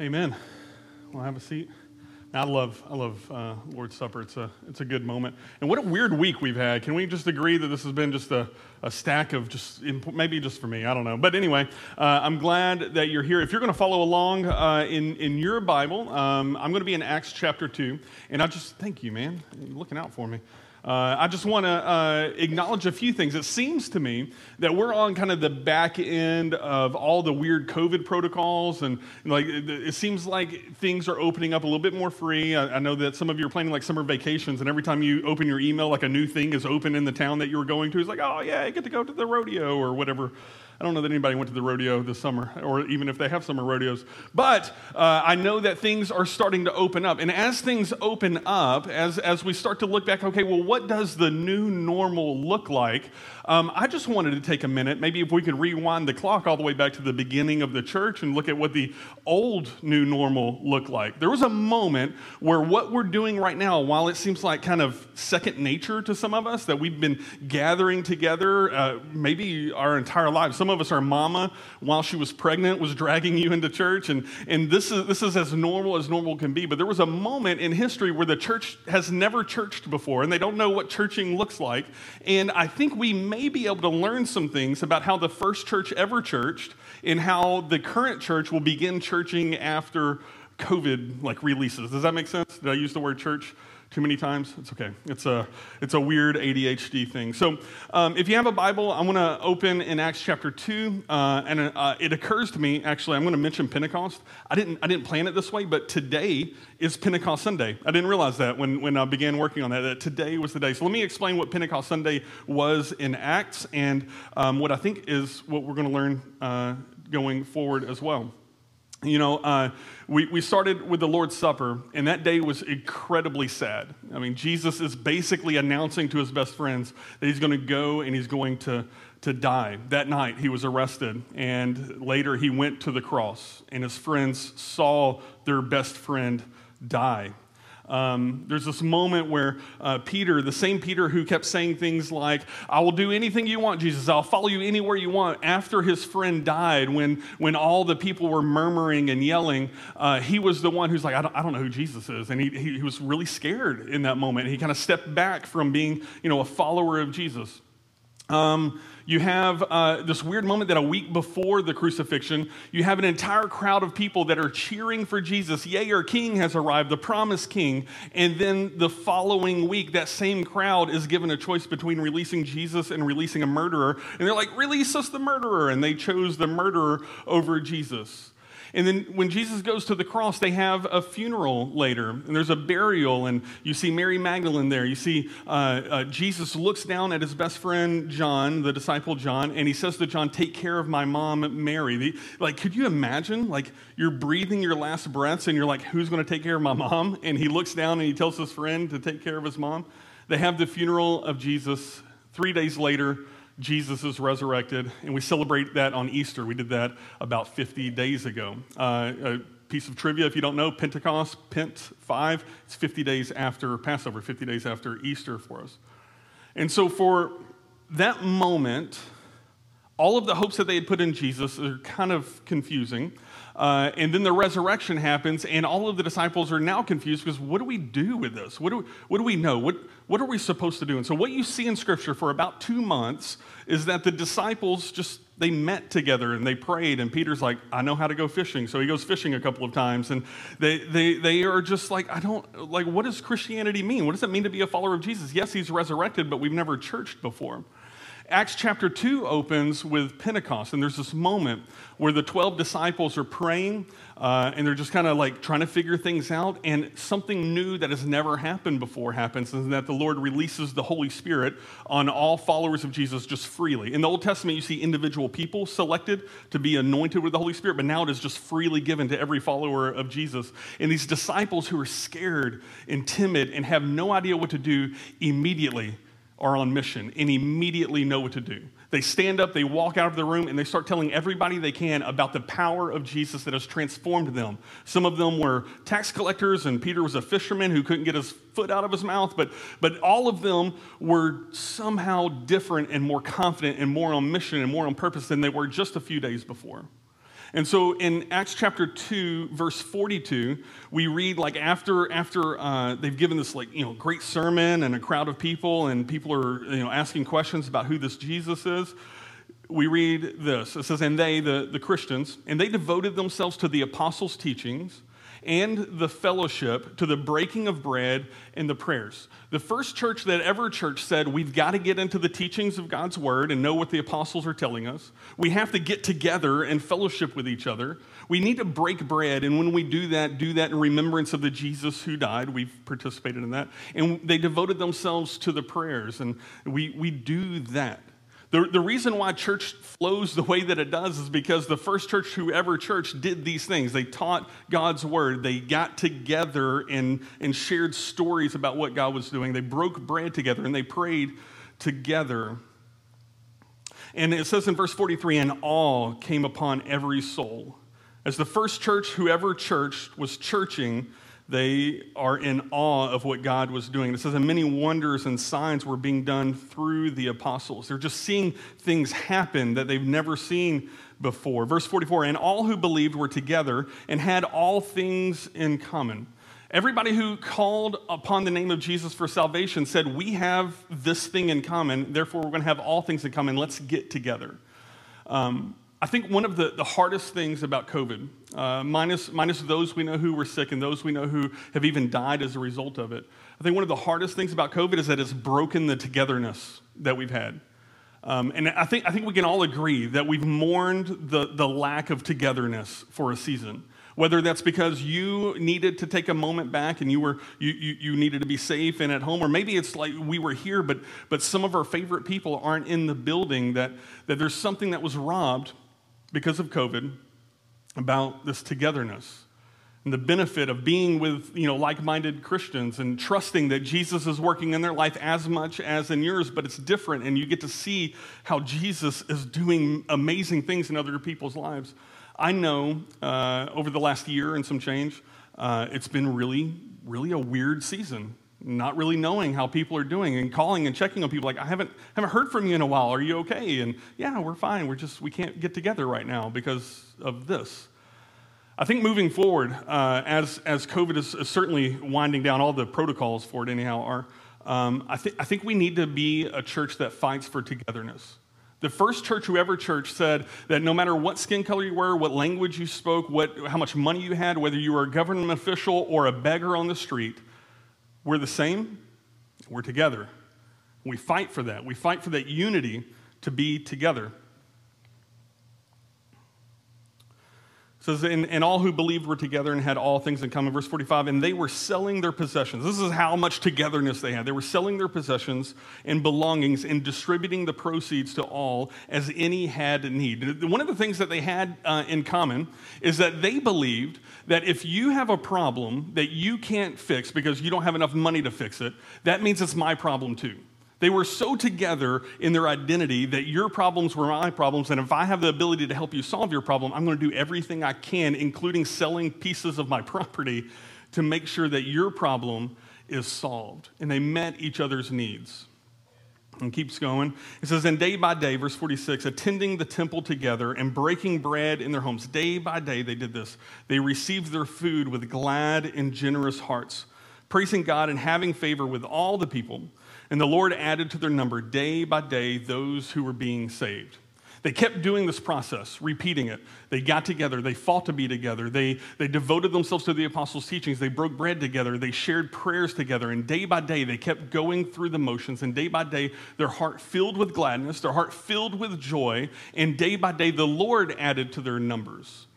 Amen. Well, have a seat. I love, I love uh, Lord's Supper. It's a, it's a good moment. And what a weird week we've had. Can we just agree that this has been just a, a stack of just, maybe just for me, I don't know. But anyway, uh, I'm glad that you're here. If you're going to follow along uh, in, in your Bible, um, I'm going to be in Acts chapter 2. And I just, thank you, man. You're looking out for me. Uh, I just want to uh, acknowledge a few things. It seems to me that we're on kind of the back end of all the weird COVID protocols, and, and like it, it, seems like things are opening up a little bit more free. I, I, know that some of you are planning like summer vacations, and every time you open your email, like a new thing is open in the town that you were going to. It's like, oh yeah, I get to go to the rodeo or whatever. I don't know that anybody went to the rodeo this summer, or even if they have summer rodeos. But uh, I know that things are starting to open up. And as things open up, as, as we start to look back, okay, well, what does the new normal look like? Um, I just wanted to take a minute, maybe if we could rewind the clock all the way back to the beginning of the church and look at what the old new normal looked like. There was a moment where what we're doing right now, while it seems like kind of second nature to some of us, that we've been gathering together uh, maybe our entire lives. Some of us, our mama, while she was pregnant, was dragging you into church, and, and this, is, this is as normal as normal can be. But there was a moment in history where the church has never churched before, and they don't know what churching looks like. And I think we may be able to learn some things about how the first church ever churched and how the current church will begin churching after COVID like releases. Does that make sense? Did I use the word church? Too many times? It's okay. It's a, it's a weird ADHD thing. So, um, if you have a Bible, I'm going to open in Acts chapter 2. Uh, and uh, it occurs to me, actually, I'm going to mention Pentecost. I didn't, I didn't plan it this way, but today is Pentecost Sunday. I didn't realize that when, when I began working on that, that today was the day. So, let me explain what Pentecost Sunday was in Acts and um, what I think is what we're going to learn uh, going forward as well. You know, uh, we, we started with the Lord's Supper, and that day was incredibly sad. I mean, Jesus is basically announcing to his best friends that he's going to go and he's going to, to die. That night, he was arrested, and later he went to the cross, and his friends saw their best friend die. Um, there's this moment where uh, Peter, the same Peter who kept saying things like, I will do anything you want, Jesus, I'll follow you anywhere you want, after his friend died, when, when all the people were murmuring and yelling, uh, he was the one who's like, I don't, I don't know who Jesus is. And he, he, he was really scared in that moment. He kind of stepped back from being you know, a follower of Jesus. Um, you have uh, this weird moment that a week before the crucifixion, you have an entire crowd of people that are cheering for Jesus. Yay, our king has arrived, the promised king. And then the following week, that same crowd is given a choice between releasing Jesus and releasing a murderer. And they're like, release us the murderer. And they chose the murderer over Jesus. And then when Jesus goes to the cross, they have a funeral later, and there's a burial, and you see Mary Magdalene there. You see uh, uh, Jesus looks down at his best friend John, the disciple John, and he says to John, Take care of my mom, Mary. The, like, could you imagine? Like, you're breathing your last breaths, and you're like, Who's going to take care of my mom? And he looks down and he tells his friend to take care of his mom. They have the funeral of Jesus. Three days later, Jesus is resurrected, and we celebrate that on Easter. We did that about 50 days ago. Uh, a piece of trivia if you don't know Pentecost, Pent 5, it's 50 days after Passover, 50 days after Easter for us. And so, for that moment, all of the hopes that they had put in Jesus are kind of confusing. Uh, and then the resurrection happens, and all of the disciples are now confused because what do we do with this? What do we, what do we know? What, what are we supposed to do? And so, what you see in Scripture for about two months is that the disciples just they met together and they prayed and peter's like i know how to go fishing so he goes fishing a couple of times and they, they, they are just like i don't like what does christianity mean what does it mean to be a follower of jesus yes he's resurrected but we've never churched before Acts chapter 2 opens with Pentecost, and there's this moment where the 12 disciples are praying uh, and they're just kind of like trying to figure things out, and something new that has never happened before happens, and that the Lord releases the Holy Spirit on all followers of Jesus just freely. In the Old Testament, you see individual people selected to be anointed with the Holy Spirit, but now it is just freely given to every follower of Jesus. And these disciples who are scared and timid and have no idea what to do immediately are on mission and immediately know what to do. They stand up, they walk out of the room, and they start telling everybody they can about the power of Jesus that has transformed them. Some of them were tax collectors, and Peter was a fisherman who couldn't get his foot out of his mouth, but, but all of them were somehow different and more confident and more on mission and more on purpose than they were just a few days before. And so in Acts chapter 2, verse 42, we read like after, after uh, they've given this like, you know, great sermon and a crowd of people and people are, you know, asking questions about who this Jesus is, we read this. It says, and they, the, the Christians, and they devoted themselves to the apostles' teachings and the fellowship to the breaking of bread and the prayers. The first church that ever church said we've got to get into the teachings of God's word and know what the apostles are telling us. We have to get together and fellowship with each other. We need to break bread, and when we do that, do that in remembrance of the Jesus who died. We've participated in that. And they devoted themselves to the prayers, and we, we do that. The, the reason why church flows the way that it does is because the first church, whoever church, did these things. They taught God's word. They got together and, and shared stories about what God was doing. They broke bread together and they prayed together. And it says in verse 43 and awe came upon every soul. As the first church, whoever church was churching, they are in awe of what God was doing. It says, and many wonders and signs were being done through the apostles. They're just seeing things happen that they've never seen before. Verse 44 And all who believed were together and had all things in common. Everybody who called upon the name of Jesus for salvation said, We have this thing in common, therefore we're going to have all things in common. Let's get together. Um, I think one of the, the hardest things about COVID, uh, minus, minus those we know who were sick and those we know who have even died as a result of it, I think one of the hardest things about COVID is that it's broken the togetherness that we've had. Um, and I think, I think we can all agree that we've mourned the, the lack of togetherness for a season. Whether that's because you needed to take a moment back and you, were, you, you, you needed to be safe and at home, or maybe it's like we were here, but, but some of our favorite people aren't in the building, that, that there's something that was robbed because of COVID about this togetherness and the benefit of being with you know like-minded Christians and trusting that Jesus is working in their life as much as in yours, but it's different, and you get to see how Jesus is doing amazing things in other people's lives. I know uh, over the last year and some change, uh, it's been really, really a weird season not really knowing how people are doing and calling and checking on people like i haven't haven't heard from you in a while. Are you okay? And yeah we're fine. We're just we can't get together right now because of this. I think moving forward uh, as as covid is, is, certainly winding down all the protocols for it anyhow are um, I, th- I think we need to be a church that fights for togetherness. The first church, whoever church, said that no matter what skin color you were, what language you spoke, what, how much money you had, whether you were a government official or a beggar on the street, we're the same, we're together. We fight for that. We fight for that unity to be together. Says, and, and, all who believed were together and had all things in common. Verse 45, and they were selling their possessions. This is how much togetherness they had. They were selling their possessions and belongings and distributing the proceeds to all as any had need. One of the things that they had uh, in common is that they believed that if you have a problem that you can't fix because you don't have enough money to fix it, that means it's my problem too. They were so together in their identity that your problems were my problems, and if I have the ability to help you solve your problem, I'm going to do everything I can, including selling pieces of my property, to make sure that your problem is solved. And they met each other's needs. And keeps going. It says, And day by day, verse 46, attending the temple together and breaking bread in their homes. Day by day, they did this. They received their food with glad and generous hearts, praising God and having favor with all the people. And the Lord added to their number day by day those who were being saved. They kept doing this process, repeating it. They got together, they fought to be together, they, they devoted themselves to the apostles' teachings, they broke bread together, they shared prayers together, and day by day they kept going through the motions, and day by day their heart filled with gladness, their heart filled with joy, and day by day the Lord added to their numbers.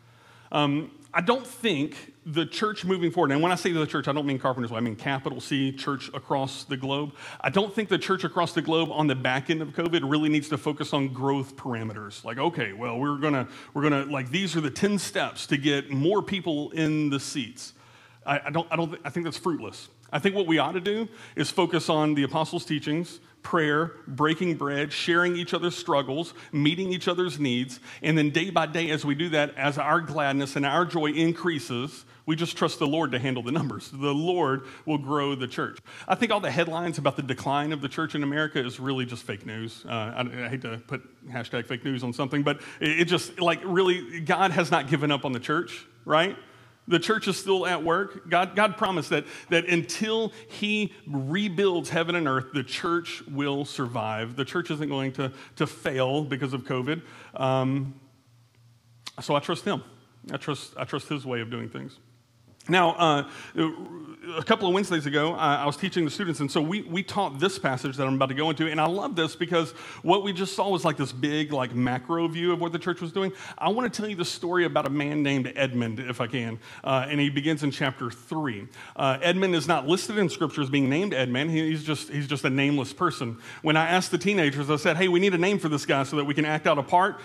Um, I don't think the church moving forward, and when I say the church, I don't mean Carpenter's Way, I mean capital C, church across the globe. I don't think the church across the globe on the back end of COVID really needs to focus on growth parameters. Like, okay, well, we're gonna, we're gonna, like, these are the 10 steps to get more people in the seats. I, I don't, I don't, I think that's fruitless. I think what we ought to do is focus on the apostles' teachings, prayer, breaking bread, sharing each other's struggles, meeting each other's needs. And then day by day, as we do that, as our gladness and our joy increases, we just trust the Lord to handle the numbers. The Lord will grow the church. I think all the headlines about the decline of the church in America is really just fake news. Uh, I, I, hate to put hashtag fake news on something, but it, it just, like, really, God has not given up on the church, right? The church is still at work. God, God promised that, that until He rebuilds heaven and earth, the church will survive. The church isn't going to, to fail because of COVID. Um, so I trust Him. I trust, I trust His way of doing things. Now, uh, a couple of Wednesdays ago, I, was teaching the students, and so we, we taught this passage that I'm about to go into, and I love this because what we just saw was like this big, like macro view of what the church was doing. I want to tell you the story about a man named Edmund, if I can, uh, and he begins in chapter three. Uh, Edmund is not listed in Scripture as being named Edmund. He's just he's just a nameless person. When I asked the teenagers, I said, "Hey, we need a name for this guy so that we can act out a part."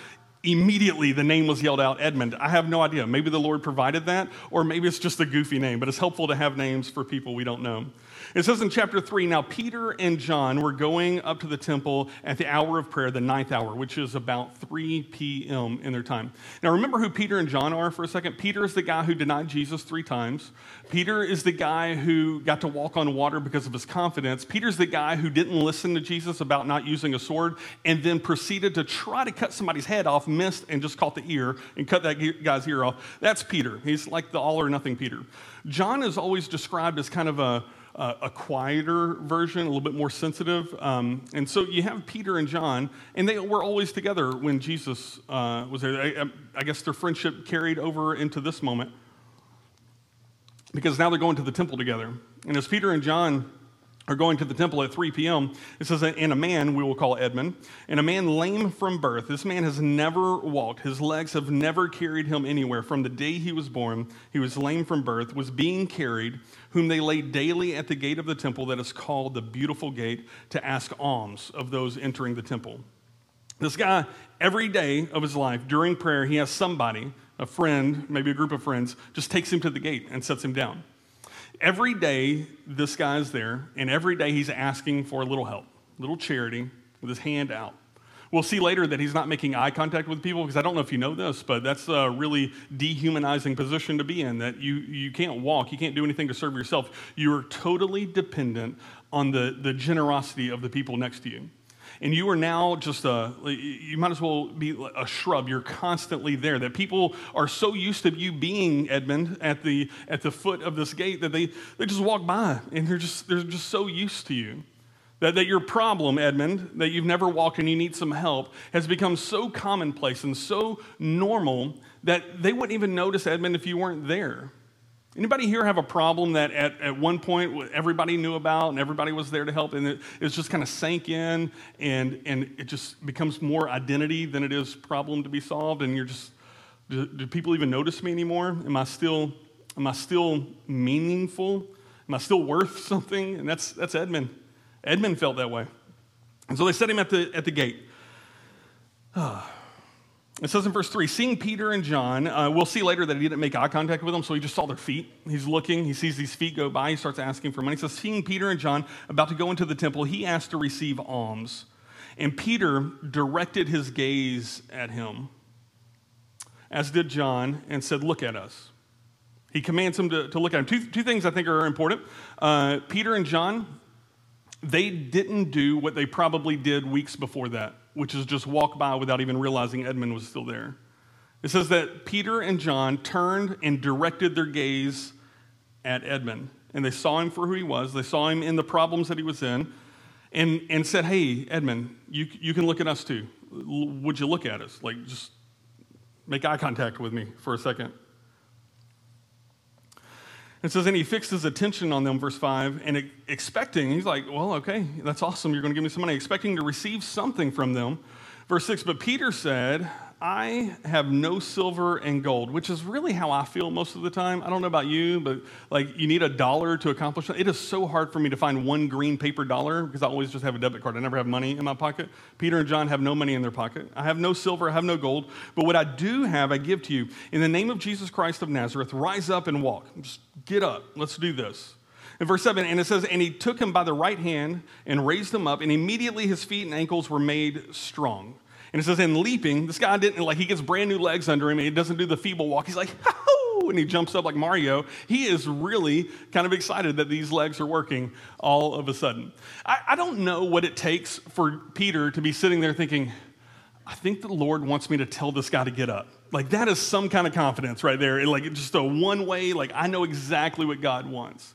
Immediately the name was yelled out Edmund. I have no idea. Maybe the Lord provided that, or maybe it's just a goofy name, but it's helpful to have names for people we don't know. It says in chapter 3 Now Peter and John were going up to the temple at the hour of prayer, the ninth hour, which is about 3 p.m. in their time. Now remember who Peter and John are for a second? Peter is the guy who denied Jesus three times. Peter is the guy who got to walk on water because of his confidence. Peter's the guy who didn't listen to Jesus about not using a sword and then proceeded to try to cut somebody's head off, missed, and just caught the ear and cut that guy's ear off. That's Peter. He's like the all or nothing Peter. John is always described as kind of a uh, a quieter version, a little bit more sensitive. Um, and so you have Peter and John, and they were always together when Jesus uh, was there. I, I, guess their friendship carried over into this moment because now they're going to the temple together. And as Peter and John are going to the temple at 3 p.m. It says, and a man, we will call Edmund, and a man lame from birth. This man has never walked. His legs have never carried him anywhere. From the day he was born, he was lame from birth, was being carried, whom they laid daily at the gate of the temple that is called the Beautiful Gate to ask alms of those entering the temple. This guy, every day of his life, during prayer, he has somebody, a friend, maybe a group of friends, just takes him to the gate and sets him down every day this guy's there, and every day he's asking for a little help, a little charity with his hand out. We'll see later that he's not making eye contact with people because I don't know if you know this, but that's a really dehumanizing position to be in that you, you can't walk, you can't do anything to serve yourself. You're totally dependent on the, the generosity of the people next to you and you are now just a, you might as well be a shrub. You're constantly there. That people are so used to you being, Edmund, at the, at the foot of this gate that they, they just walk by and they're just, they're just so used to you. That, that your problem, Edmund, that you've never walked and you need some help, has become so commonplace and so normal that they wouldn't even notice, Edmund, if you weren't there. Anybody here have a problem that at, at one point everybody knew about and everybody was there to help and it, just kind of sank in and, and it just becomes more identity than it is problem to be solved and you're just, do, do people even notice me anymore? Am I still, am I still meaningful? Am I still worth something? And that's, that's Edmund. Edmund felt that way. And so they set him at the, at the gate. It says in verse 3 seeing Peter and John, uh, we'll see later that he didn't make eye contact with them, so he just saw their feet. He's looking, he sees these feet go by, he starts asking for money. He says, Seeing Peter and John about to go into the temple, he asked to receive alms. And Peter directed his gaze at him, as did John, and said, Look at us. He commands him to, to look at him. Two, two things I think are important. Uh, Peter and John, they didn't do what they probably did weeks before that which is just walk by without even realizing Edmund was still there. It says that Peter and John turned and directed their gaze at Edmund. And they saw him for who he was. They saw him in the problems that he was in and, and said, Hey, Edmund, you, you can look at us too. Would you look at us? Like, just make eye contact with me for a second. It says, and he fixed his attention on them, verse 5, and expecting, he's like, well, okay, that's awesome. You're going to give me some money, expecting to receive something from them. Verse 6, but Peter said, I have no silver and gold, which is really how I feel most of the time. I don't know about you, but like you need a dollar to accomplish it. It is so hard for me to find one green paper dollar because I always just have a debit card. I never have money in my pocket. Peter and John have no money in their pocket. I have no silver, I have no gold, but what I do have, I give to you. In the name of Jesus Christ of Nazareth, rise up and walk. Just get up. Let's do this. In verse 7, and it says, And he took him by the right hand and raised him up, and immediately his feet and ankles were made strong. And it says, in leaping, this guy didn't, like, he gets brand new legs under him, and he doesn't do the feeble walk. He's like, Hoo! And he jumps up like Mario. He is really kind of excited that these legs are working all of a sudden. I, I don't know what it takes for Peter to be sitting there thinking, I think the Lord wants me to tell this guy to get up. Like, that is some kind of confidence right there. Like, just a one way, like, I know exactly what God wants.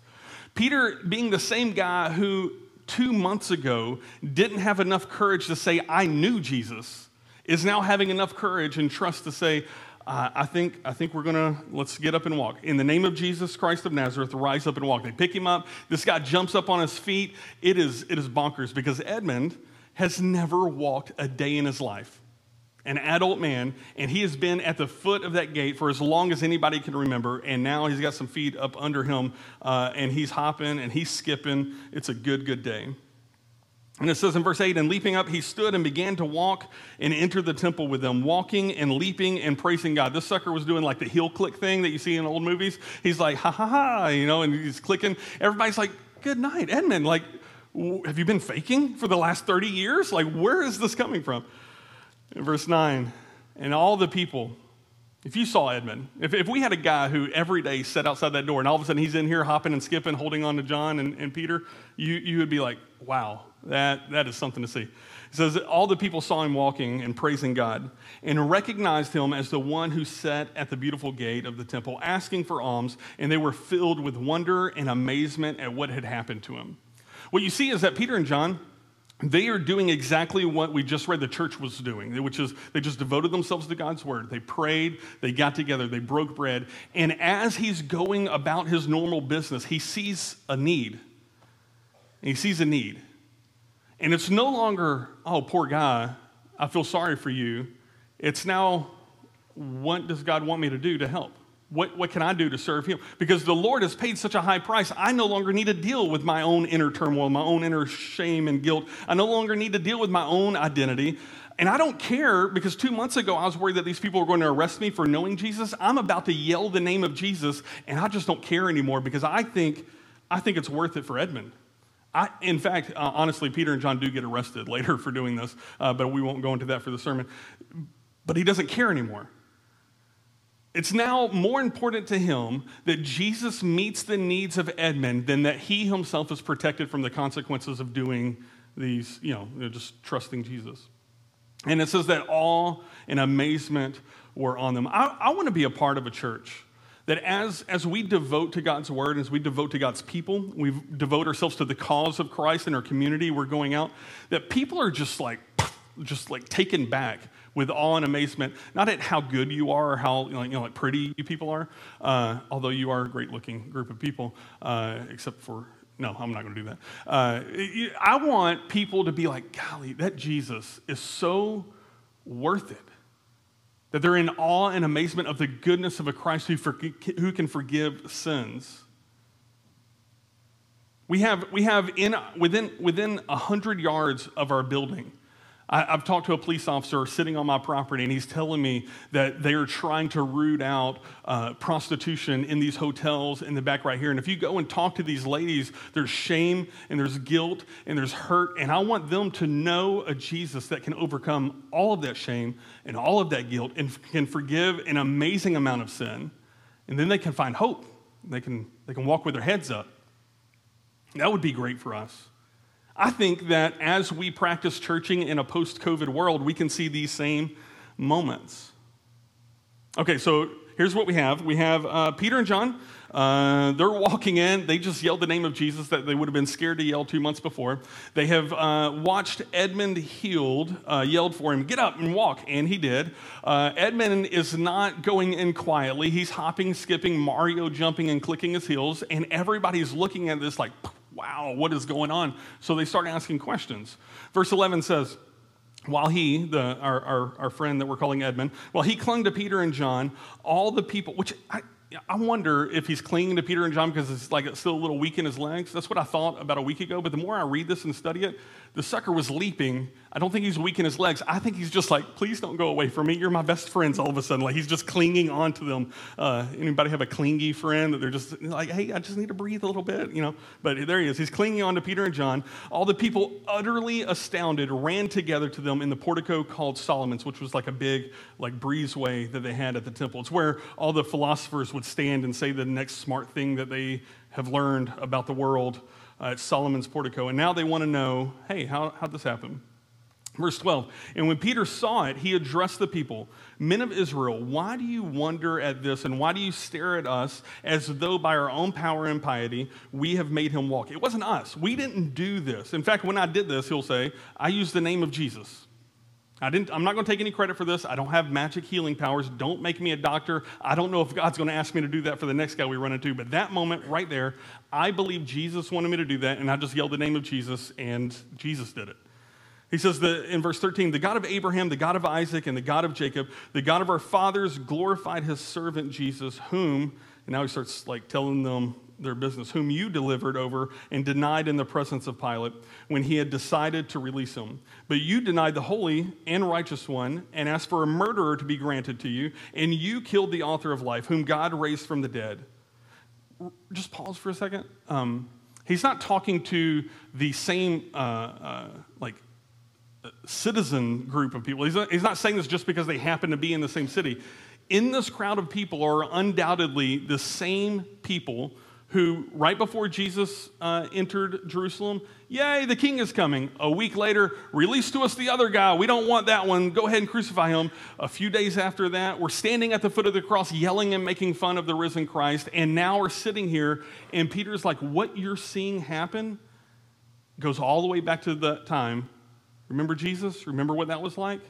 Peter, being the same guy who two months ago didn't have enough courage to say, I knew Jesus, is now having enough courage and trust to say, uh, I think, I think we're to, let's get up and walk. In the name of Jesus Christ of Nazareth, rise up and walk. They pick him up. This guy jumps up on his feet. It is, it is bonkers because Edmund has never walked a day in his life an adult man, and he has been at the foot of that gate for as long as anybody can remember. And now he's got some feet up under him, uh, and he's hopping and he's skipping. It's a good, good day. And it says in verse 8, and leaping up, he stood and began to walk and enter the temple with them, walking and leaping and praising God. This sucker was doing like the heel click thing that you see in old movies. He's like, ha ha ha, you know, and he's clicking. Everybody's like, good night, Edmund. Like, have you been faking for the last 30 years? Like, where is this coming from? In verse 9, and all the people, if you saw Edmund, if, if we had a guy who every day sat outside that door and all of a sudden he's in here hopping and skipping, holding on to John and, and Peter, you, you would be like, wow, that, that is something to see. It says, All the people saw him walking and praising God and recognized him as the one who sat at the beautiful gate of the temple asking for alms, and they were filled with wonder and amazement at what had happened to him. What you see is that Peter and John, they are doing exactly what we just read the church was doing, which is they just devoted themselves to God's word. They prayed, they got together, they broke bread. And as he's going about his normal business, he sees a need. He sees a need. And it's no longer, oh, poor guy, I feel sorry for you. It's now, what does God want me to do to help? What, what can I do to serve him? Because the Lord has paid such a high price, I no longer need to deal with my own inner turmoil, my own inner shame and guilt. I no longer need to deal with my own identity. And I don't care because two months ago I was worried that these people were going to arrest me for knowing Jesus. I'm about to yell the name of Jesus, and I just don't care anymore because I think, I think it's worth it for Edmund. I, in fact, uh, honestly, Peter and John do get arrested later for doing this, uh, but we won't go into that for the sermon. But he doesn't care anymore. It's now more important to him that Jesus meets the needs of Edmund than that he himself is protected from the consequences of doing these, you know, just trusting Jesus. And it says that awe and amazement were on them. I, I want to be a part of a church that as, as we devote to God's word, as we devote to God's people, we devote ourselves to the cause of Christ in our community, we're going out, that people are just like, just like taken back with awe and amazement, not at how good you are or how you know, you know like pretty you people are, uh, although you are a great looking group of people, uh, except for, no, I'm not going to do that. Uh, I want people to be like, golly, that Jesus is so worth it. That they're in awe and amazement of the goodness of a Christ who, for, who can forgive sins. We have, we have in, within, within 100 yards of our building, I, have talked to a police officer sitting on my property, and he's telling me that they are trying to root out uh, prostitution in these hotels in the back right here. And if you go and talk to these ladies, there's shame and there's guilt and there's hurt. And I want them to know a Jesus that can overcome all of that shame and all of that guilt and can forgive an amazing amount of sin. And then they can find hope. They can, they can walk with their heads up. That would be great for us. I think that as we practice churching in a post COVID world, we can see these same moments. Okay, so here's what we have we have uh, Peter and John. Uh, they're walking in. They just yelled the name of Jesus that they would have been scared to yell two months before. They have uh, watched Edmund healed, uh, yelled for him, get up and walk, and he did. Uh, Edmund is not going in quietly. He's hopping, skipping, Mario jumping, and clicking his heels, and everybody's looking at this like, wow, what is going on? So they start asking questions. Verse 11 says, while he, the, our, our, our friend that we're calling Edmund, while he clung to Peter and John, all the people, which I, I wonder if he's clinging to Peter and John because it's like it's still a little weak in his legs. That's what I thought about a week ago. But the more I read this and study it, the sucker was leaping. I don't think he's weak in his legs. I think he's just like, please don't go away from me. You're my best friends all of a sudden. Like he's just clinging on to them. Uh, anybody have a clingy friend that they're just like, hey, I just need to breathe a little bit, you know? But there he is. He's clinging on to Peter and John. All the people, utterly astounded, ran together to them in the portico called Solomon's, which was like a big, like breezeway that they had at the temple. It's where all the philosophers would stand and say the next smart thing that they have learned about the world uh, at Solomon's portico. And now they want to know hey, how, how'd this happen? Verse 12, and when Peter saw it, he addressed the people Men of Israel, why do you wonder at this, and why do you stare at us as though by our own power and piety we have made him walk? It wasn't us. We didn't do this. In fact, when I did this, he'll say, I used the name of Jesus. I didn't, I'm not going to take any credit for this. I don't have magic healing powers. Don't make me a doctor. I don't know if God's going to ask me to do that for the next guy we run into. But that moment right there, I believe Jesus wanted me to do that, and I just yelled the name of Jesus, and Jesus did it. He says that in verse 13, the God of Abraham, the God of Isaac, and the God of Jacob, the God of our fathers glorified his servant Jesus, whom, and now he starts like telling them their business, whom you delivered over and denied in the presence of Pilate when he had decided to release him. But you denied the holy and righteous one and asked for a murderer to be granted to you, and you killed the author of life, whom God raised from the dead. Just pause for a second. Um, he's not talking to the same, uh, uh, like, citizen group of people. He's not, he's not saying this just because they happen to be in the same city. In this crowd of people are undoubtedly the same people who, right before Jesus uh, entered Jerusalem, yay, the king is coming. A week later, release to us the other guy. We don't want that one. Go ahead and crucify him. A few days after that, we're standing at the foot of the cross, yelling and making fun of the risen Christ. And now we're sitting here, and Peter's like, What you're seeing happen goes all the way back to the time. Remember Jesus? Remember what that was like?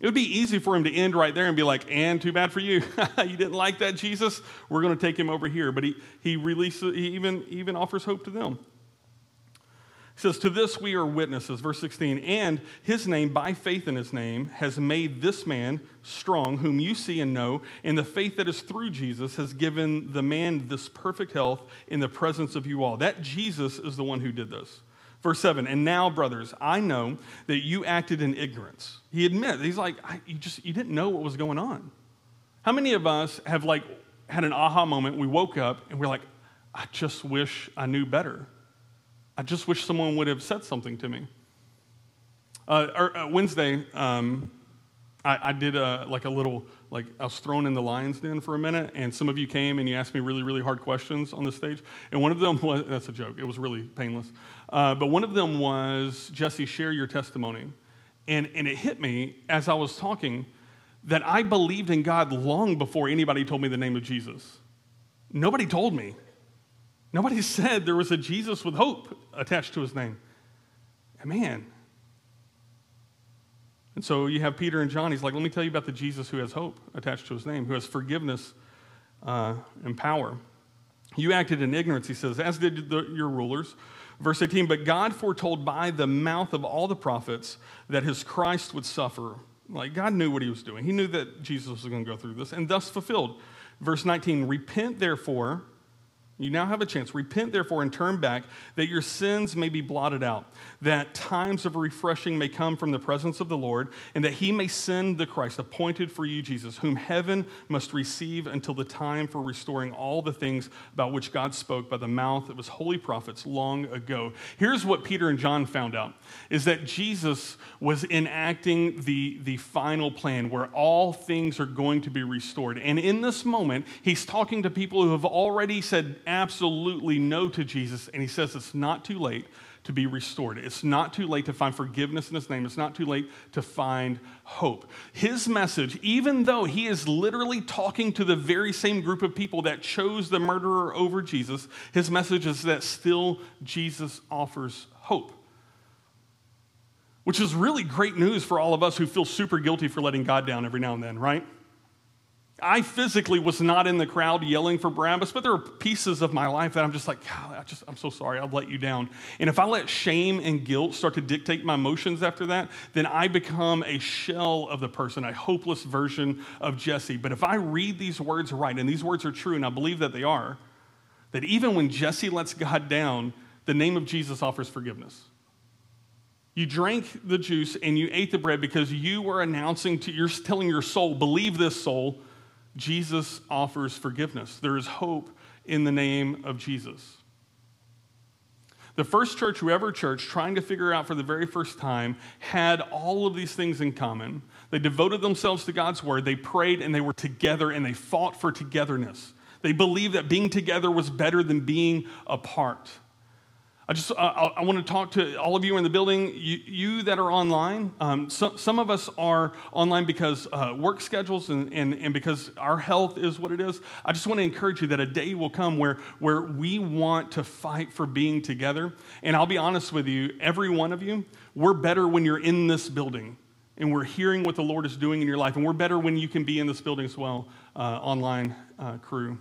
It would be easy for him to end right there and be like, and too bad for you. you didn't like that, Jesus? We're going to take him over here. But he, he releases, he even, even offers hope to them. He says, To this we are witnesses, verse 16, and his name, by faith in his name, has made this man strong, whom you see and know, and the faith that is through Jesus has given the man this perfect health in the presence of you all. That Jesus is the one who did this. Verse 7, and now, brothers, I know that you acted in ignorance. He admits, he's like, you just, you didn't know what was going on. How many of us have like had an aha moment? We woke up and we're like, I just wish I knew better. I just wish someone would have said something to me. Uh, or, uh, Wednesday, um, I, I, did a, like a little, like I was thrown in the lion's den for a minute, and some of you came and you asked me really, really hard questions on the stage. And one of them was, that's a joke, it was really painless. Uh, but one of them was, Jesse, share your testimony. And, and it hit me as I was talking that I believed in God long before anybody told me the name of Jesus. Nobody told me. Nobody said there was a Jesus with hope attached to his name. And man. And so you have Peter and John. He's like, let me tell you about the Jesus who has hope attached to his name, who has forgiveness uh, and power. You acted in ignorance, he says, as did the, your rulers. Verse 18, but God foretold by the mouth of all the prophets that his Christ would suffer. Like God knew what he was doing. He knew that Jesus was going to go through this and thus fulfilled. Verse 19, repent therefore you now have a chance. Repent, therefore, and turn back, that your sins may be blotted out, that times of refreshing may come from the presence of the Lord, and that he may send the Christ appointed for you, Jesus, whom heaven must receive until the time for restoring all the things about which God spoke by the mouth of his holy prophets long ago. Here's what Peter and John found out is that Jesus was enacting the, the final plan where all things are going to be restored. And in this moment, he's talking to people who have already said, absolutely no to Jesus, and he says it's not too late to be restored. It's not too late to find forgiveness in his name. It's not too late to find hope. His message, even though he is literally talking to the very same group of people that chose the murderer over Jesus, his message is that still Jesus offers hope. Which is really great news for all of us who feel super guilty for letting God down every now and then, right? I physically was not in the crowd yelling for Barabbas, but there are pieces of my life that I'm just like, God, I just, I'm so sorry, I've let you down. And if I let shame and guilt start to dictate my emotions after that, then I become a shell of the person, a hopeless version of Jesse. But if I read these words right, and these words are true, and I believe that they are, that even when Jesse lets God down, the name of Jesus offers forgiveness. You drank the juice and you ate the bread because you were announcing to, you're telling your soul, believe this soul Jesus offers forgiveness. There is hope in the name of Jesus. The first church, whoever church, trying to figure out for the very first time, had all of these things in common. They devoted themselves to God's word, they prayed, and they were together, and they fought for togetherness. They believed that being together was better than being apart. I just uh, I want to talk to all of you in the building, you, you that are online. Um, some, some of us are online because uh, work schedules and, and, and because our health is what it is. I just want to encourage you that a day will come where, where we want to fight for being together. And I'll be honest with you, every one of you, we're better when you're in this building and we're hearing what the Lord is doing in your life. And we're better when you can be in this building as well, uh, online uh, crew.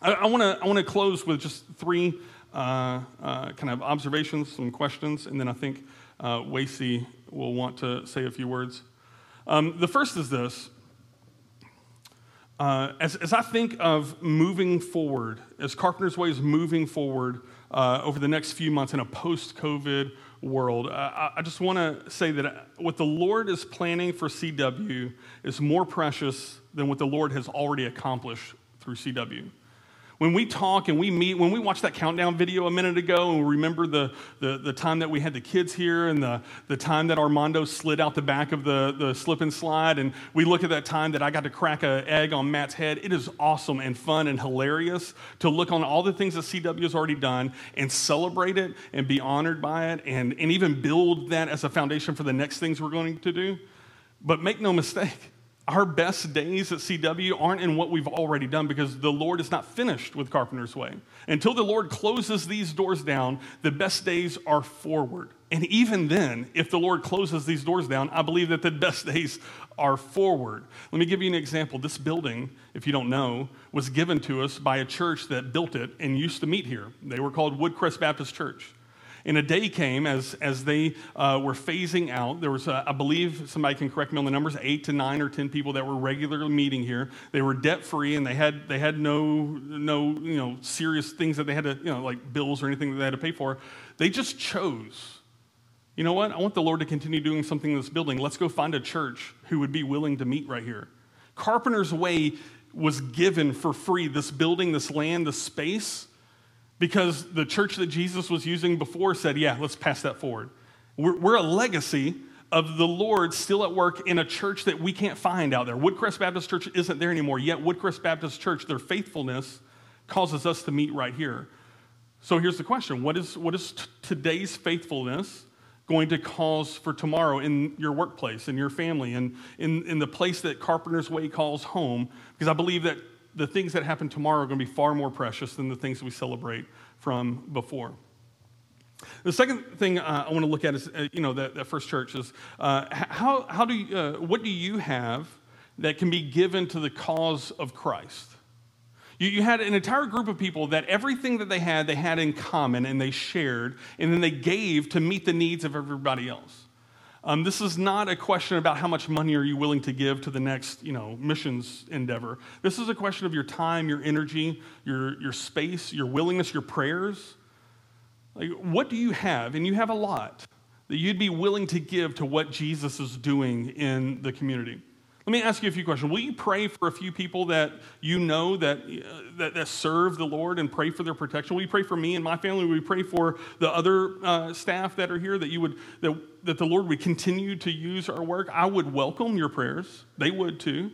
I, I want to I wanna close with just three uh, uh, kind of observations, some questions, and then I think uh, Wacy will want to say a few words. Um, the first is this. Uh, as, as I think of moving forward, as Carpenter's Way is moving forward uh, over the next few months in a post COVID world, I, I just want to say that what the Lord is planning for CW is more precious than what the Lord has already accomplished through CW. When we talk and we meet, when we watch that countdown video a minute ago and remember the, the, the time that we had the kids here and the, the time that Armando slid out the back of the, the slip and slide, and we look at that time that I got to crack an egg on Matt's head, it is awesome and fun and hilarious to look on all the things that CW has already done and celebrate it and be honored by it and, and even build that as a foundation for the next things we're going to do. But make no mistake, our best days at CW aren't in what we've already done because the Lord is not finished with Carpenter's Way. Until the Lord closes these doors down, the best days are forward. And even then, if the Lord closes these doors down, I believe that the best days are forward. Let me give you an example. This building, if you don't know, was given to us by a church that built it and used to meet here. They were called Woodcrest Baptist Church. And a day came as, as they uh, were phasing out. There was, uh, I believe, somebody can correct me on the numbers, eight to nine or 10 people that were regularly meeting here. They were debt free and they had, they had no, no you know, serious things that they had to, you know, like bills or anything that they had to pay for. They just chose, you know what? I want the Lord to continue doing something in this building. Let's go find a church who would be willing to meet right here. Carpenter's Way was given for free this building, this land, this space because the church that Jesus was using before said, yeah, let's pass that forward. We're, we're, a legacy of the Lord still at work in a church that we can't find out there. Woodcrest Baptist Church isn't there anymore, yet Woodcrest Baptist Church, their faithfulness causes us to meet right here. So here's the question What is, what is t- today's faithfulness going to cause for tomorrow in your workplace, in your family, and in, in the place that Carpenter's Way calls home? Because I believe that the things that happen tomorrow are going to be far more precious than the things that we celebrate from before. The second thing uh, I want to look at is, uh, you know, that, that, first church is uh, how, how do you, uh, what do you have that can be given to the cause of Christ? You, you had an entire group of people that everything that they had, they had in common and they shared, and then they gave to meet the needs of everybody else. Um, this is not a question about how much money are you willing to give to the next, you know, missions endeavor. This is a question of your time, your energy, your, your space, your willingness, your prayers. Like, what do you have? And you have a lot that you'd be willing to give to what Jesus is doing in the community. Let me ask you a few questions. Will you pray for a few people that you know that, uh, that, that, serve the Lord and pray for their protection? Will you pray for me and my family? Will you pray for the other uh, staff that are here that you would that, that the Lord would continue to use our work? I would welcome your prayers. They would too.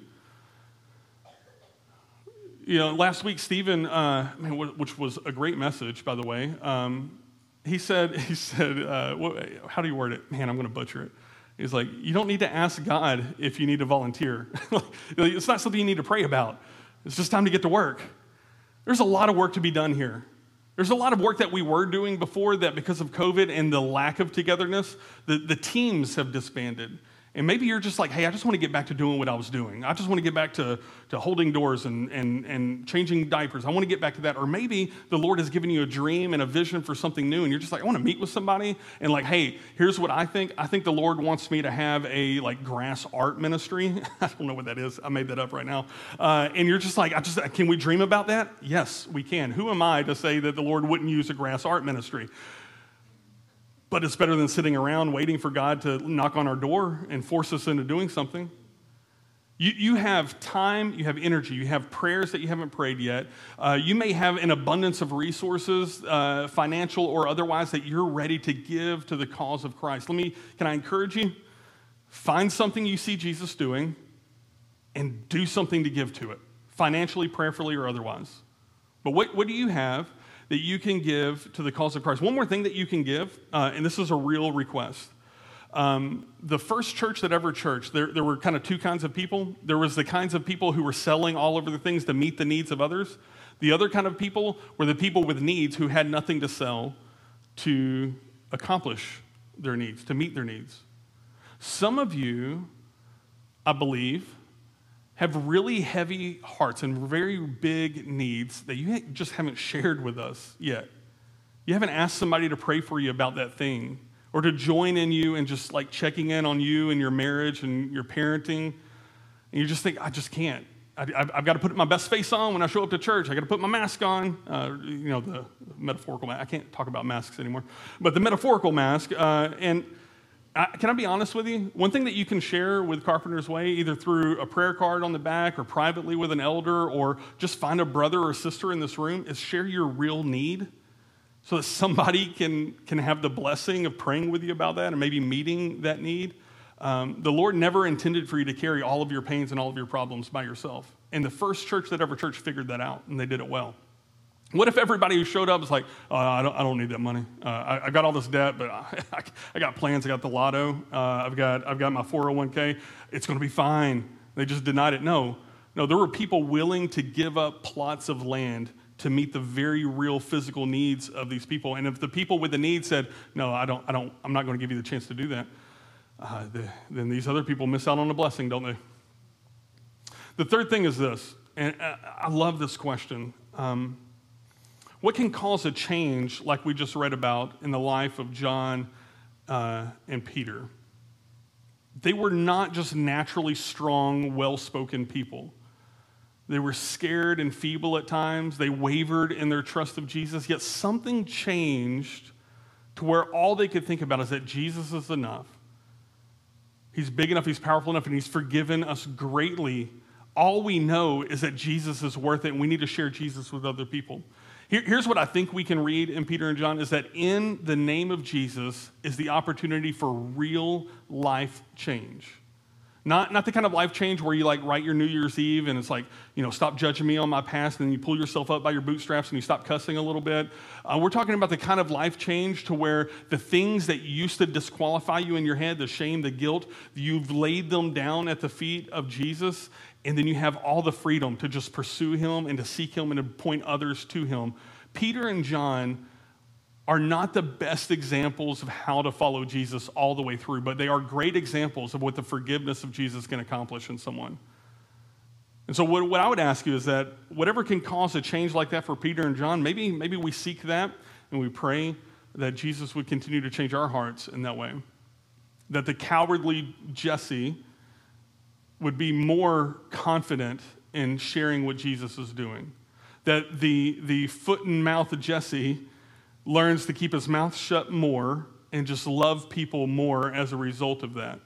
You know, last week Stephen, uh, which was a great message, by the way. Um, he said, he said, uh, how do you word it? Man, I'm going to butcher it. He's like, you don't need to ask God if you need to volunteer. it's not something you need to pray about. It's just time to get to work. There's a lot of work to be done here. There's a lot of work that we were doing before that because of COVID and the lack of togetherness, the, the teams have disbanded. And maybe you're just like, hey, I just want to get back to doing what I was doing. I just want to get back to, to holding doors and, and, and changing diapers. I want to get back to that. Or maybe the Lord has given you a dream and a vision for something new, and you're just like, I want to meet with somebody and like, hey, here's what I think. I think the Lord wants me to have a like grass art ministry. I don't know what that is. I made that up right now. Uh, and you're just like, I just can we dream about that? Yes, we can. Who am I to say that the Lord wouldn't use a grass art ministry? But it's better than sitting around waiting for God to knock on our door and force us into doing something. You, you have time, you have energy, you have prayers that you haven't prayed yet. Uh, you may have an abundance of resources, uh, financial or otherwise, that you're ready to give to the cause of Christ. Let me, can I encourage you? Find something you see Jesus doing and do something to give to it, financially, prayerfully, or otherwise. But what, what do you have that you can give to the cause of Christ. One more thing that you can give, uh, and this is a real request. Um, the first church that ever churched, there, there were kind of two kinds of people. There was the kinds of people who were selling all over the things to meet the needs of others. The other kind of people were the people with needs who had nothing to sell to accomplish their needs, to meet their needs. Some of you, I believe, have really heavy hearts and very big needs that you just haven't shared with us yet. You haven't asked somebody to pray for you about that thing or to join in you and just like checking in on you and your marriage and your parenting. And you just think, I just can't. I, have got to put my best face on when I show up to church. I got to put my mask on. Uh, you know, the metaphorical mask. I can't talk about masks anymore. But the metaphorical mask. Uh, and I, can I be honest with you? One thing that you can share with Carpenter's Way, either through a prayer card on the back or privately with an elder or just find a brother or sister in this room, is share your real need so that somebody can, can have the blessing of praying with you about that and maybe meeting that need. Um, the Lord never intended for you to carry all of your pains and all of your problems by yourself. And the first church that ever church figured that out, and they did it well. What if everybody who showed up was like, oh, I, don't, I don't need that money. Uh, I, I, got all this debt, but I, I, got plans. I got the lotto. Uh, I've, got, I've got my 401k. It's going to be fine. They just denied it. No. No, there were people willing to give up plots of land to meet the very real physical needs of these people. And if the people with the need said, no, I don't, I don't, I'm not going to give you the chance to do that, uh, the, then these other people miss out on a blessing, don't they? The third thing is this, and uh, I love this question. Um, what can cause a change, like we just read about in the life of John uh, and Peter? They were not just naturally strong, well spoken people. They were scared and feeble at times. They wavered in their trust of Jesus, yet something changed to where all they could think about is that Jesus is enough. He's big enough, he's powerful enough, and he's forgiven us greatly. All we know is that Jesus is worth it, and we need to share Jesus with other people. Here, here's what I think we can read in Peter and John is that in the name of Jesus is the opportunity for real life change. Not, not the kind of life change where you like write your New Year's Eve and it's like, you know, stop judging me on my past and you pull yourself up by your bootstraps and you stop cussing a little bit. Uh, we're talking about the kind of life change to where the things that used to disqualify you in your head, the shame, the guilt, you've laid them down at the feet of Jesus and then you have all the freedom to just pursue him and to seek him and to point others to him. Peter and John are not the best examples of how to follow Jesus all the way through, but they are great examples of what the forgiveness of Jesus can accomplish in someone. And so, what, what I would ask you is that whatever can cause a change like that for Peter and John, maybe, maybe we seek that and we pray that Jesus would continue to change our hearts in that way. That the cowardly Jesse would be more confident in sharing what Jesus is doing. That the, the foot and mouth of Jesse learns to keep his mouth shut more and just love people more as a result of that.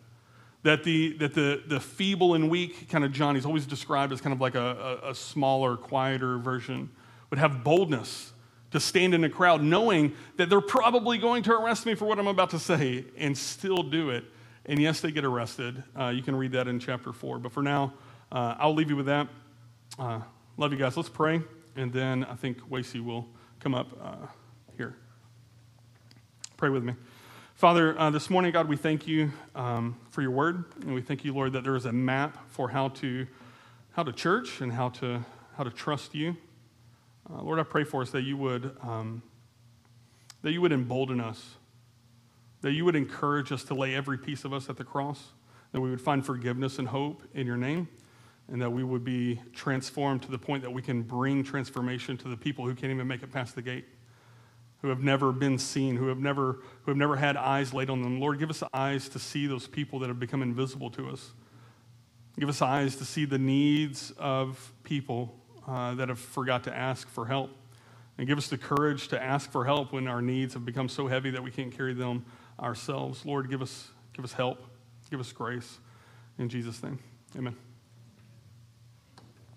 That the, that the, the feeble and weak kind of John, he's always described as kind of like a, a, a smaller, quieter version, would have boldness to stand in a crowd knowing that they're probably going to arrest me for what I'm about to say and still do it and yes, they get arrested. Uh, you can read that in chapter 4. But for now, uh, I'll leave you with that. Uh, love you guys. Let's pray. And then I think Wacy will come up uh, here. Pray with me. Father, uh, this morning, God, we thank you um, for your word. And we thank you, Lord, that there is a map for how to, how to church and how to, how to trust you. Uh, Lord, I pray for us that you would, um, that you would embolden us that you would encourage us to lay every piece of us at the cross, that we would find forgiveness and hope in your name, and that we would be transformed to the point that we can bring transformation to the people who can't even make it past the gate, who have never been seen, who have never, who have never had eyes laid on them. Lord, give us eyes to see those people that have become invisible to us. Give us eyes to see the needs of people uh, that have forgot to ask for help. And give us the courage to ask for help when our needs have become so heavy that we can't carry them ourselves. Lord, give us, give us help. Give us grace. In Jesus' name, amen.